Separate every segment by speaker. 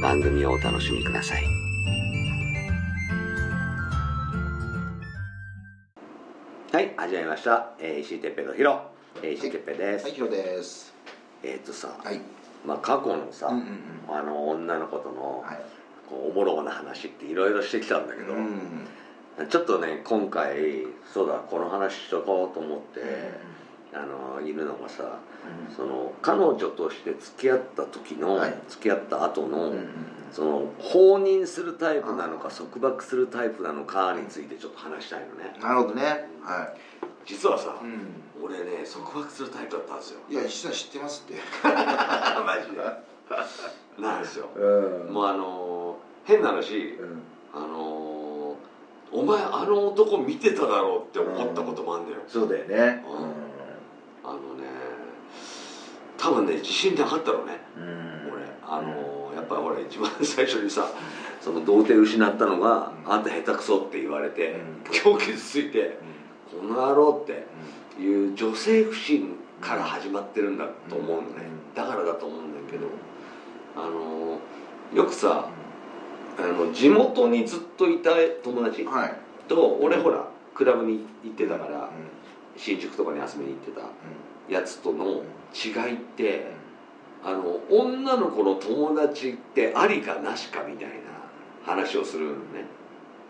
Speaker 1: 番組をお楽しみください。はい、始まりました。えー石井哲平のヒロ。えー石井哲平です。
Speaker 2: はい、ヒロです。
Speaker 1: えっ、とさ、
Speaker 2: はい。
Speaker 1: まあ過去のさ、
Speaker 2: うんうんうん
Speaker 1: あの女の子との、
Speaker 2: はい。
Speaker 1: こうおもろな話っていろいろしてきたんだけど、
Speaker 2: うん。
Speaker 1: ちょっとね今回そうだこの話しとこうと思って、あのいるのがさその彼女として付き合った時の、
Speaker 2: はい
Speaker 1: 付き合った後の、
Speaker 2: うんうん
Speaker 1: その放任するタイプなのか束縛するタイプなのかについてちょっと話したいのね
Speaker 2: なるほどね。は
Speaker 1: 実はさ
Speaker 2: い。、うん。
Speaker 1: 俺ね束縛するタイプだったんですよ
Speaker 2: いや、石田知ってますって。
Speaker 1: マジでなんですよ
Speaker 2: うん
Speaker 1: もうあの変な話
Speaker 2: うん。
Speaker 1: あのお前あの男見てただろうって思ったこともあんだよ、
Speaker 2: そうだよね。
Speaker 1: あのね多分ね自信なかったろうね。
Speaker 2: うん。
Speaker 1: 俺あのやっぱり俺一番最初にさその童貞失ったのが「
Speaker 2: うん。
Speaker 1: あんた下手くそ」って言われて
Speaker 2: うん。
Speaker 1: 今日傷ついて「この野郎」って
Speaker 2: う
Speaker 1: いう女性不信から始まってるんだと思うのね。
Speaker 2: うん。
Speaker 1: だからだと思うんだけどあのよくさあの地元にずっといた友達。と俺ほらクラブに行ってたから
Speaker 2: うん。
Speaker 1: 新宿とかに遊びに行ってたやつとの
Speaker 2: うん。
Speaker 1: 違いってあの女の子の友達ってありかなしかみたいな話をするのね。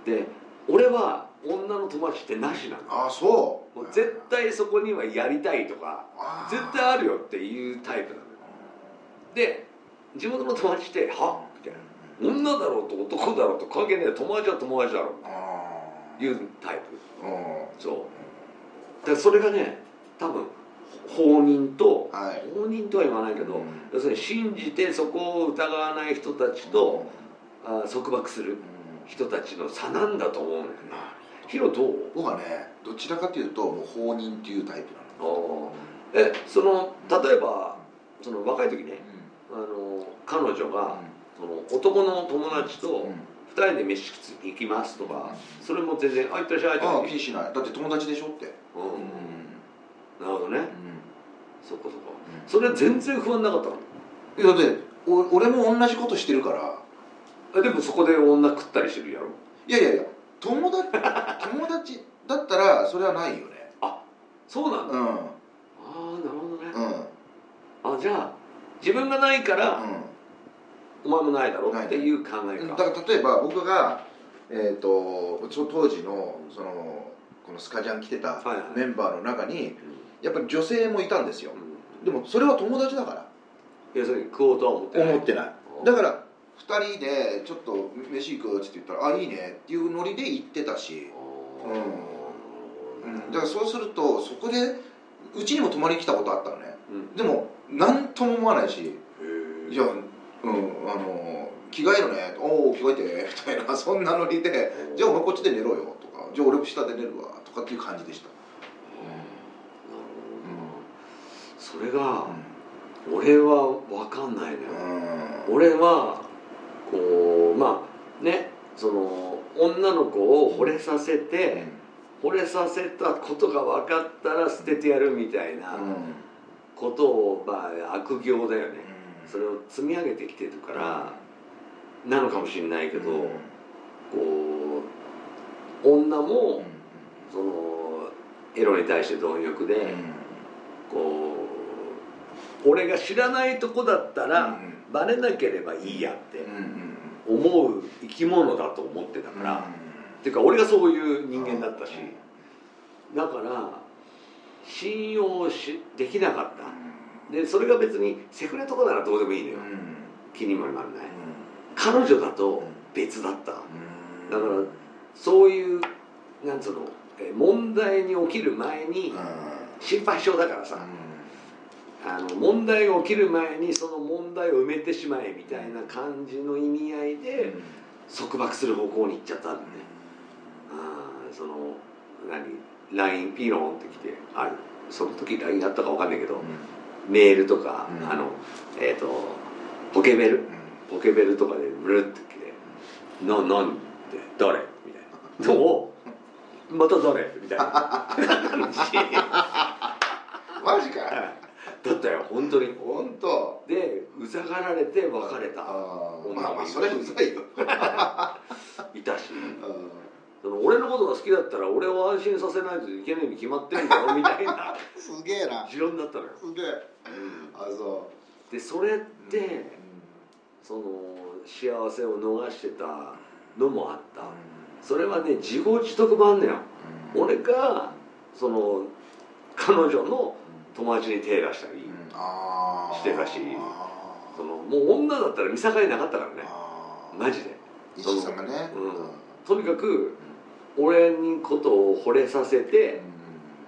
Speaker 1: で俺は女の友達ってなしなの。
Speaker 2: あ、そう。
Speaker 1: もう絶対そこにはやりたいとか絶対あるよっていうタイプなのよ。で地元の友達って「は？みたいな「女だろうと男だろうと関係ねえ。友達は友達だろ」
Speaker 2: あ
Speaker 1: いうタイプ。
Speaker 2: ーうん。
Speaker 1: そうでそれがね多分放任と
Speaker 2: はい。
Speaker 1: 放任とは言わないけど、
Speaker 2: うん
Speaker 1: 要するに信じてそこを疑わない人たちと、あ束縛する
Speaker 2: うん。
Speaker 1: 人たちの差なんだと思うのよねヒロどう？
Speaker 2: 僕はね、どちらかというと、もう放任っていうタイプなの。
Speaker 1: えその例えばその若い時ね
Speaker 2: う
Speaker 1: あの彼女が
Speaker 2: ん。
Speaker 1: その男の友達と
Speaker 2: うん。
Speaker 1: 2人で飯行きますとかそれも全然「あいってらっしゃい」と
Speaker 2: ああ、
Speaker 1: か
Speaker 2: 気にしない。だって友達でしょって。
Speaker 1: うん。
Speaker 2: うん。
Speaker 1: なるほどね。
Speaker 2: うん。
Speaker 1: そっかそっか。それ全然不安なかったの？
Speaker 2: いやだってお俺も同じことしてるから。
Speaker 1: えでもそこで女食ったりしてるやろ？
Speaker 2: いやいやいや友達 友達だったらそれはないよね。
Speaker 1: そうなんだ、
Speaker 2: うん。
Speaker 1: ああなるほどね、
Speaker 2: うん。
Speaker 1: あじゃあ自分がないから、お前もないだろ？
Speaker 2: ない。
Speaker 1: っていう考え
Speaker 2: うん
Speaker 1: か。
Speaker 2: だから例えば僕がえっ、とそ当時のそのこのスカジャン着てた
Speaker 1: はいはい。
Speaker 2: メンバーの中にやっぱり女性もいたんですよ。
Speaker 1: うん。
Speaker 2: でもそれは友達だから。
Speaker 1: 要するに食おうとは思ってない。
Speaker 2: 思ってない。だから2人でちょっと飯行くって言ったら「あいいね」っていうノリで行ってたし。うん。だからそうするとそこでうちにも泊まりに来たことあったのね。
Speaker 1: うん。
Speaker 2: でも何とも思わないし。
Speaker 1: へえ
Speaker 2: じゃあ、うん、あの着替えるね。おお着替えて みたいなそんなノリでじゃあお前こっちで寝ろよとか。じゃあ俺も下で寝るわとかっていう感じでした、
Speaker 1: それが俺は分かんないのよ。
Speaker 2: うん。
Speaker 1: 俺はこうまあねその女の子を惚れさせて惚れさせたことが分かったら捨ててやるみたいな
Speaker 2: うん。
Speaker 1: ことをまあ悪行だよねそれを積み上げてきてるからなのかもしれないけどこう女もそのエロに対して貪欲でこう俺が知らないとこだったらバレなければいいやって思う生き物だと思ってたから、っていうか俺がそういう人間だったし、だから信用しできなかったでそれが別にセフレとかならどうでもいいのよ、気にもならない。彼女だと別だった、だからそういうなんつうのえ問題に起きる前に心配性だからさ、あの問題が起きる前にその問題を埋めてしまえみたいな感じの意味合いで束縛する方向に行っちゃったんでねあーその何？LINE ピロンってきてある。その時 LINE あったか分かんないけど、メールとか、
Speaker 2: うん。
Speaker 1: あのえっ、とポケベル？ポケベルとかでブルってきて「な何?」って「誰?」みたいな「どう。また誰?」みたいな。感 じ
Speaker 2: マジか
Speaker 1: だったよ。本当に。
Speaker 2: 本当。
Speaker 1: でうざがられて別れた
Speaker 2: あまあまあそれうざいよ
Speaker 1: その俺のことが好きだったら俺を安心させないといけないに決まってんだろみたいな
Speaker 2: すげえな。
Speaker 1: 持論だったのよ、
Speaker 2: すげえ。あそ
Speaker 1: でそれっ
Speaker 2: う
Speaker 1: て、その幸せを逃してたのもあった。それはね自業自得もあんのよ。俺がその彼女の友達に手出したり、してたしそのもう女だったら見境なかったからね。マジで。
Speaker 2: 石井さんがね。
Speaker 1: うん。とにかく俺にことを惚れさせて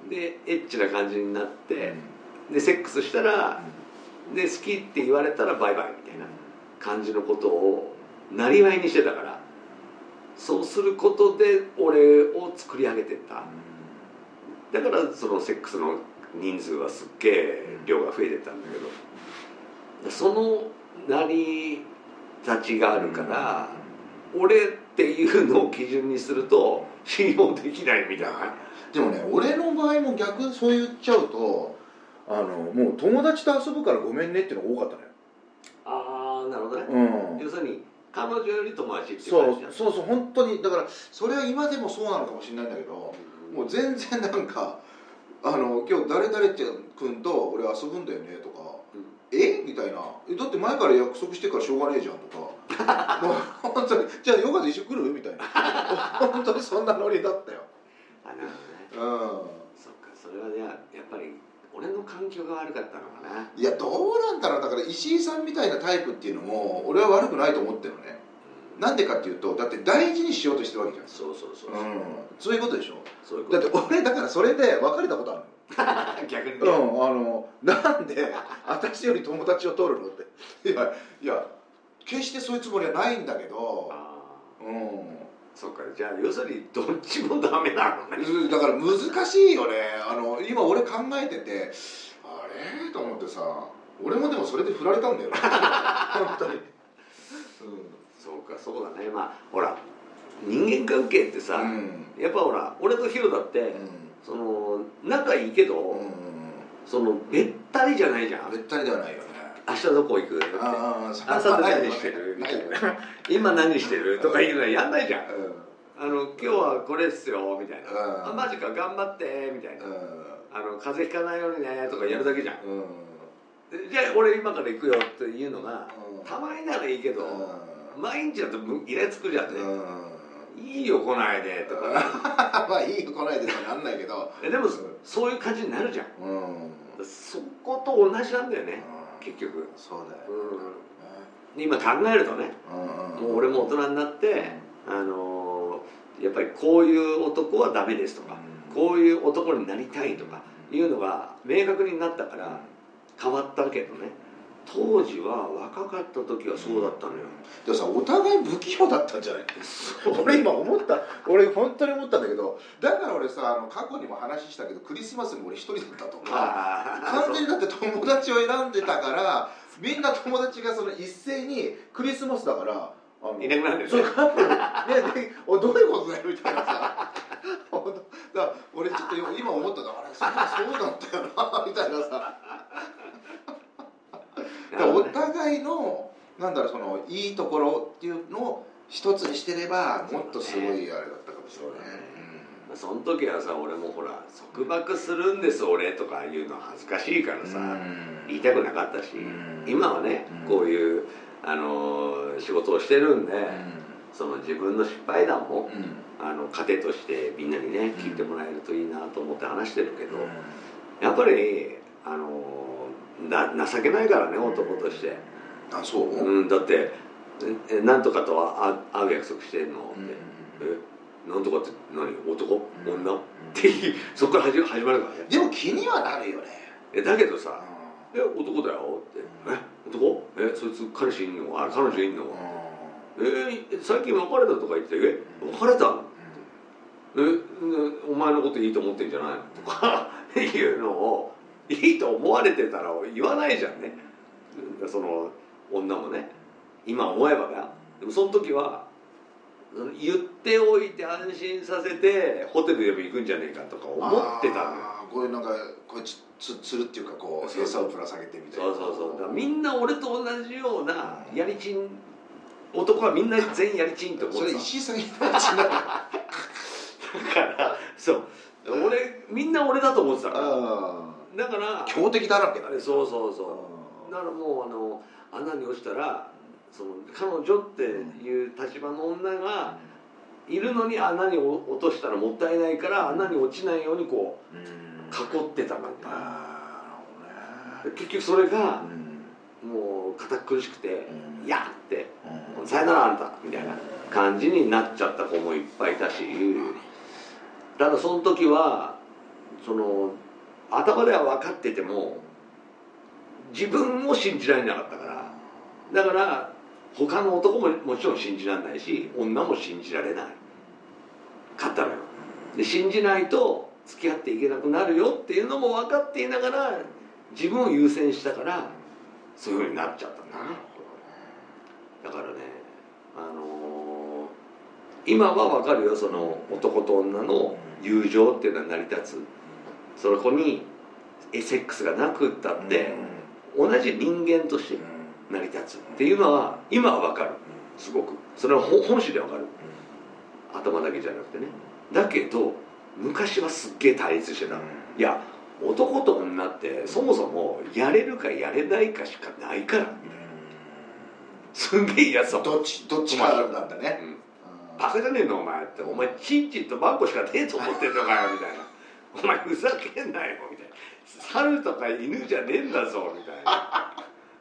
Speaker 1: でエッチな感じになってでセックスしたらで好きって言われたらバイバイみたいな感じのことをなりわいにしてたからそうすることで俺を作り上げてった。だからそのセックスの人数はすっげえ量が増えてったんだけどその成り立ちがあるから俺っていうのを基準にすると信用できないみたいな。
Speaker 2: でもね俺の場合も逆そう言っちゃうとあのもう友達と遊ぶからごめんねっていうのが多かったのよ。
Speaker 1: ああなるほどね。
Speaker 2: うん。
Speaker 1: 要するに彼女より友達っていう
Speaker 2: そう
Speaker 1: 感じだ
Speaker 2: そうそう本当に。だからそれは今でもそうなのかもしれないんだけどもう全然なん。か「あの今日誰々ちゃん君と俺遊ぶんだよね」とか
Speaker 1: うん「
Speaker 2: えみたいな「えだって前から約束してからしょうがねえじゃん」とかもう本当に「じゃあヨガで一緒来る?」みたいな。本当にそんなノリだったよ。
Speaker 1: あなるほどね。
Speaker 2: うん。
Speaker 1: そっかそれはねやっぱり俺の環境が悪かったのかな。い
Speaker 2: やどうなんだろう。だから石井さんみたいなタイプっていうのも俺は悪くないと思ってるのね。なんでかっていうとだって大事にしようとしてるわけじゃん。
Speaker 1: そうそうそう、
Speaker 2: う。ん。そういうことでしょ。
Speaker 1: そういうこと。
Speaker 2: だって俺だからそれで別れたことある
Speaker 1: 逆にね、
Speaker 2: のうんあのなんで私より友達を取るのって。いやいや決してそういうつもりはないんだけどうん。
Speaker 1: そっか。じゃあ要するにどっちもダメなのね。
Speaker 2: うんだから難しいよね。あの今俺考えててあれ？と思ってさ俺もでもそれで振られたんだよね。本当に、
Speaker 1: そうかそうだね。まあほら人間関係ってさ、
Speaker 2: うん。
Speaker 1: やっぱほら俺とヒロだって、その仲いいけど、
Speaker 2: うんうん。
Speaker 1: そのべったりじゃないじゃん。
Speaker 2: べったりではないよね
Speaker 1: 明日どこ行く？って。朝何してる？みたいな。今何してる？とかいうのはやんないじゃん。
Speaker 2: う
Speaker 1: あの今日はこれっすよみたいな。
Speaker 2: うん。
Speaker 1: あマジか頑張ってみたいな。
Speaker 2: ん。
Speaker 1: あの風邪ひかないようにねとかやるだけじゃん。じゃあ俺今から行くよっていうのが
Speaker 2: うん。
Speaker 1: たまにならいいけど毎日だとむイラつくじゃんね。
Speaker 2: うん。
Speaker 1: いいよ来ないでとか。
Speaker 2: まあいいよ来ないでとはなんないけど。
Speaker 1: えでもそういう感じになるじゃん。
Speaker 2: うん。
Speaker 1: そこと同じなんだよね結局。
Speaker 2: そうだよ。
Speaker 1: うん。今考えるとね
Speaker 2: うん
Speaker 1: もう俺も大人になってあのーやっぱりこういう男はダメですとかこういう男になりたいとかいうのが明確になったから変わったけどね当時は若かった時はそうだったのよ。
Speaker 2: でもさお互い不器用だったんじゃない？俺今思った。俺本当に思ったんだけどだから俺さあの過去にも話したけどクリスマスに俺一人だったと完全にだって友達を選んでたからみんな友達がその一斉にクリスマスだから
Speaker 1: いなくなるんだ
Speaker 2: そう
Speaker 1: よね
Speaker 2: カップルねでおどういうことだよみたいなさ。だから俺ちょっと今思った。のあれそうそうだったよなみたいなさ互いのなんだろうそのいいところっていうのを一つにしてればもっとすごいあれだったかもしれない、
Speaker 1: その時はさ俺もほら束縛するんです俺とか言うの恥ずかしいからさ、言いたくなかったし、
Speaker 2: うん。
Speaker 1: 今はね、
Speaker 2: うん。
Speaker 1: こういう、あのー仕事をしてるんで、その自分の失敗談も、あの糧としてみんなにね聞いてもらえるといいなと思って話してるけど、やっぱり、あのーな情けないからね男として、
Speaker 2: あそう、
Speaker 1: うん、だってえなんとかとは会う約束してんの？って、えなんとかって何？男？
Speaker 2: うん。
Speaker 1: 女？って そこから始始まるからね。
Speaker 2: でも気にはなるよね。
Speaker 1: えだけどさ「え男だよ」って「え男？えそいつ彼氏いんの？あ彼女いんの？え最近別れたとか言って「え別れたの？えねお前のこといいと思ってんじゃないの?」とか いうのをいいと思われてたら言わないじゃんね。その女もね。今思えばだ。よでもその時は言っておいて安心させてホテルでも行くんじゃねえかとか思ってたのよ。
Speaker 2: こういうなんかこうつつつるっていうかこう餌をぶら下げてみたいな。
Speaker 1: そうそうそう。だからみんな俺と同じようなやりちん男はみんな全員やりちんって思っ
Speaker 2: それ
Speaker 1: てた
Speaker 2: 石井さんになっちゃう
Speaker 1: だからそう。俺みんな俺だと思ってたから。
Speaker 2: あ
Speaker 1: だから
Speaker 2: あ強敵だらけだね。
Speaker 1: そうそうそう。だからもうあの穴に落ちたらその彼女っていう立場の女がいるのに穴に落としたらもったいないから穴に落ちないようにこう囲ってた感じ。結局それが
Speaker 2: うん。
Speaker 1: もう堅苦しくて
Speaker 2: うん「
Speaker 1: やっ!」って
Speaker 2: うん「
Speaker 1: さよならあんた」みたいな感じになっちゃった子もいっぱいいたし。ただその時はその頭では分かってても自分も信じられなかったから。だから他の男ももちろん信じられないし女も信じられない。かったのよ。で信じないと付き合っていけなくなるよ。っていうのも分かっていながら自分を優先したからそういうふうになっちゃったんだ
Speaker 2: な。
Speaker 1: だからねあのー今は分かるよ。その男と女の友情っていうのは成り立つ。そこにえセックスがなくったって同じ人間として成り立つ。っていうのは今は分かる。すごく。それは本本心で分かる。頭だけじゃなくてね。だけど昔はすっげえ対立してた。いや男と女ってそもそもやれるかやれないかしかないから。すんげえ嫌そう
Speaker 2: どっちどっちかなんだね。
Speaker 1: うん。バカじゃねえのお前って。お前チンチンとマンコしかねえと思ってんのかよみたいなお前ふざけんなよみたいな。猿とか犬じゃねえんだぞみたいな。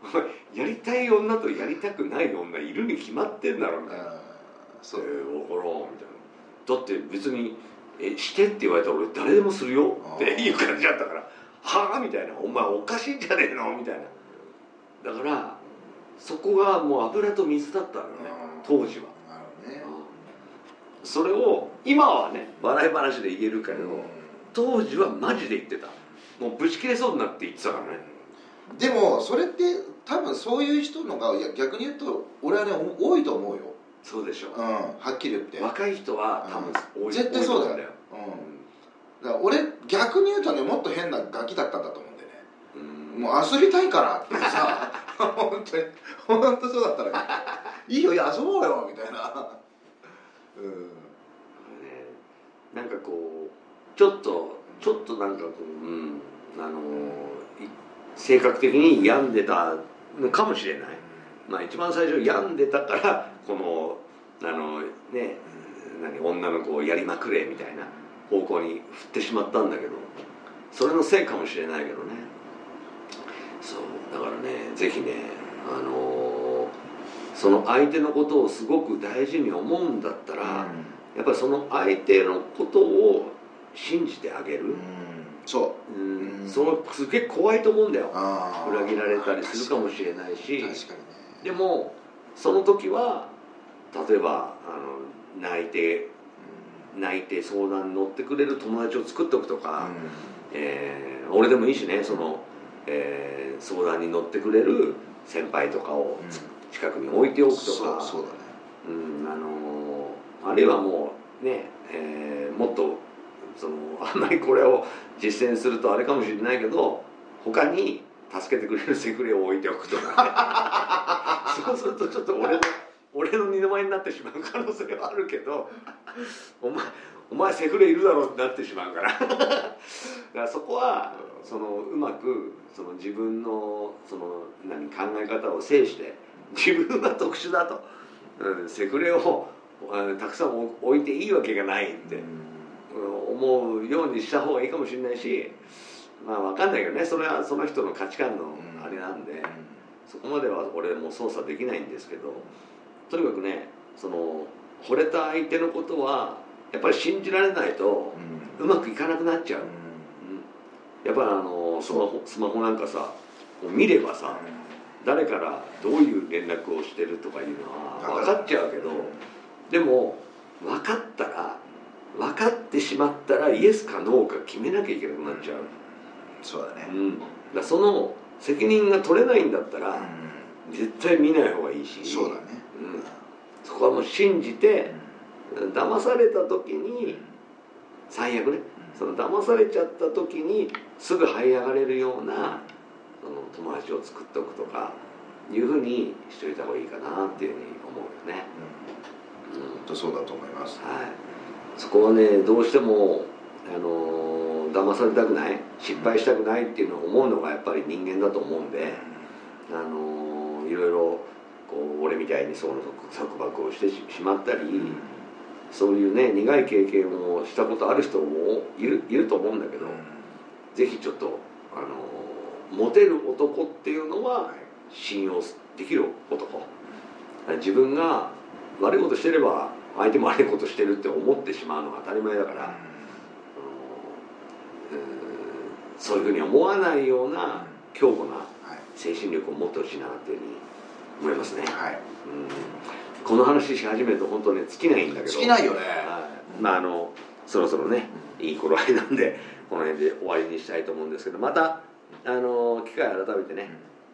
Speaker 1: お前やりたい女とやりたくない女いるに決まってんだろみたいな。
Speaker 2: そう。
Speaker 1: えー、分からんみたいな。だって別にえしてって言われたら俺誰でもするよっていう感じだったから。はあみたいな。お前おかしいんじゃねえのみたいな。だからそこがもう油と水だったのよね当時は。
Speaker 2: なるほどね。
Speaker 1: それを今はね笑い話で言えるけど、
Speaker 2: うん
Speaker 1: 当時はマジで言ってた。もうぶち切れそうになって言ってたからね。
Speaker 2: でもそれって多分そういう人のがいや逆に言うと俺はね多いと思うよ。
Speaker 1: そうでしょ。
Speaker 2: うんはっきり言って。
Speaker 1: 若い人は多分多い、
Speaker 2: 絶対そうだよ。うんだから俺逆に言うとねもっと変なガキだったんだと思うんでね。
Speaker 1: うん。うん
Speaker 2: もう遊びたいからってさ。本当に。本当そうだったらいいよ遊ぼうよみたいな。うん。
Speaker 1: ねなんかこうちょっとちょっとなんかこう、うん、あのい性格的に病んでたのかもしれない。まあ一番最初病んでたからこのあのね何女の子をやりまくれみたいな方向に振ってしまったんだけどそれのせいかもしれないけどね。そうだからねぜひねあのその相手のことをすごく大事に思うんだったら、やっぱりその相手のことを信じてあげる、
Speaker 2: うん。そ
Speaker 1: う。ん。
Speaker 2: うん。
Speaker 1: そのすげえ怖いと思うんだよ。裏切られたりするかもしれないし。
Speaker 2: 確かにね。
Speaker 1: でもその時は例えばあの泣いて泣いて相談に乗ってくれる友達を作っておくとか、えー俺でもいいしねその、えー相談に乗ってくれる先輩とかをつ近くに置いておくとか。
Speaker 2: そうそうだね。
Speaker 1: うんあのーあるいはもうね、えーもっとそのあんまりこれを実践するとあれかもしれないけど他に助けてくれるセフレを置いておくとか、ね、そうするとちょっと俺の俺の二の舞になってしまう可能性はあるけどお前お前セフレいるだろうってなってしまうから。だからそこはそのうまくその自分のその何考え方を制して自分は特殊だと、うん、セフレをたくさん置いていいわけがないって、思うようにした方がいいかもしれないしまあ分かんないけどね。それはその人の価値観のあれなんで、そこまでは俺も操作できないんですけどとにかくねその惚れた相手のことはやっぱり信じられないとうまくいかなくなっちゃう、うん。やっぱりあのスマホスマホなんかさ見ればさ誰からどういう連絡をしてるとかいうのは分かっちゃうけどでも分かったら分かってしまったらイエスかノーか決めなきゃいけなくなっちゃう、
Speaker 2: そうだね。
Speaker 1: うん、だその責任が取れないんだったら絶対見ない方がいいし。
Speaker 2: そうだね。
Speaker 1: うん。そこはもう信じて騙された時に最悪ね。その騙されちゃった時にすぐ這い上がれるようなその友達を作っておくとかいうふうにしといた方がいいかなっていうふうに思うよね、うん。
Speaker 2: 本当そうだと思います。
Speaker 1: はい、そこはねどうしても、あのー騙されたくない失敗したくないっていうのを思うのがやっぱり人間だと思うんで、あのーいろいろこう俺みたいにその束縛をしてししまったり、そういうね苦い経験をしたことある人もいるいると思うんだけど、ぜひちょっと、あのーモテる男っていうのは信用できる男。自分が悪いことしてれば相手も悪いことしてるって思ってしまうのが当たり前だから、うん。そういうふうに思わないような強固な
Speaker 2: はい。
Speaker 1: 精神力を持ってほしいなっていうふうに思いますね、
Speaker 2: はい。
Speaker 1: うん。この話し始めると本当ね尽きないんだけど。
Speaker 2: 尽きないよね。
Speaker 1: はい。まああのそろそろねいい頃合いなんでこの辺で終わりにしたいと思うんですけどまたあの機会改めてね、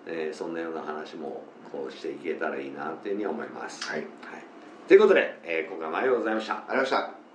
Speaker 1: えーそんなような話もこうしていけたらいいなっていうふうに思います。
Speaker 2: はい。
Speaker 1: はい、ということで、えー今回もありがとうございました。
Speaker 2: ありがとうございました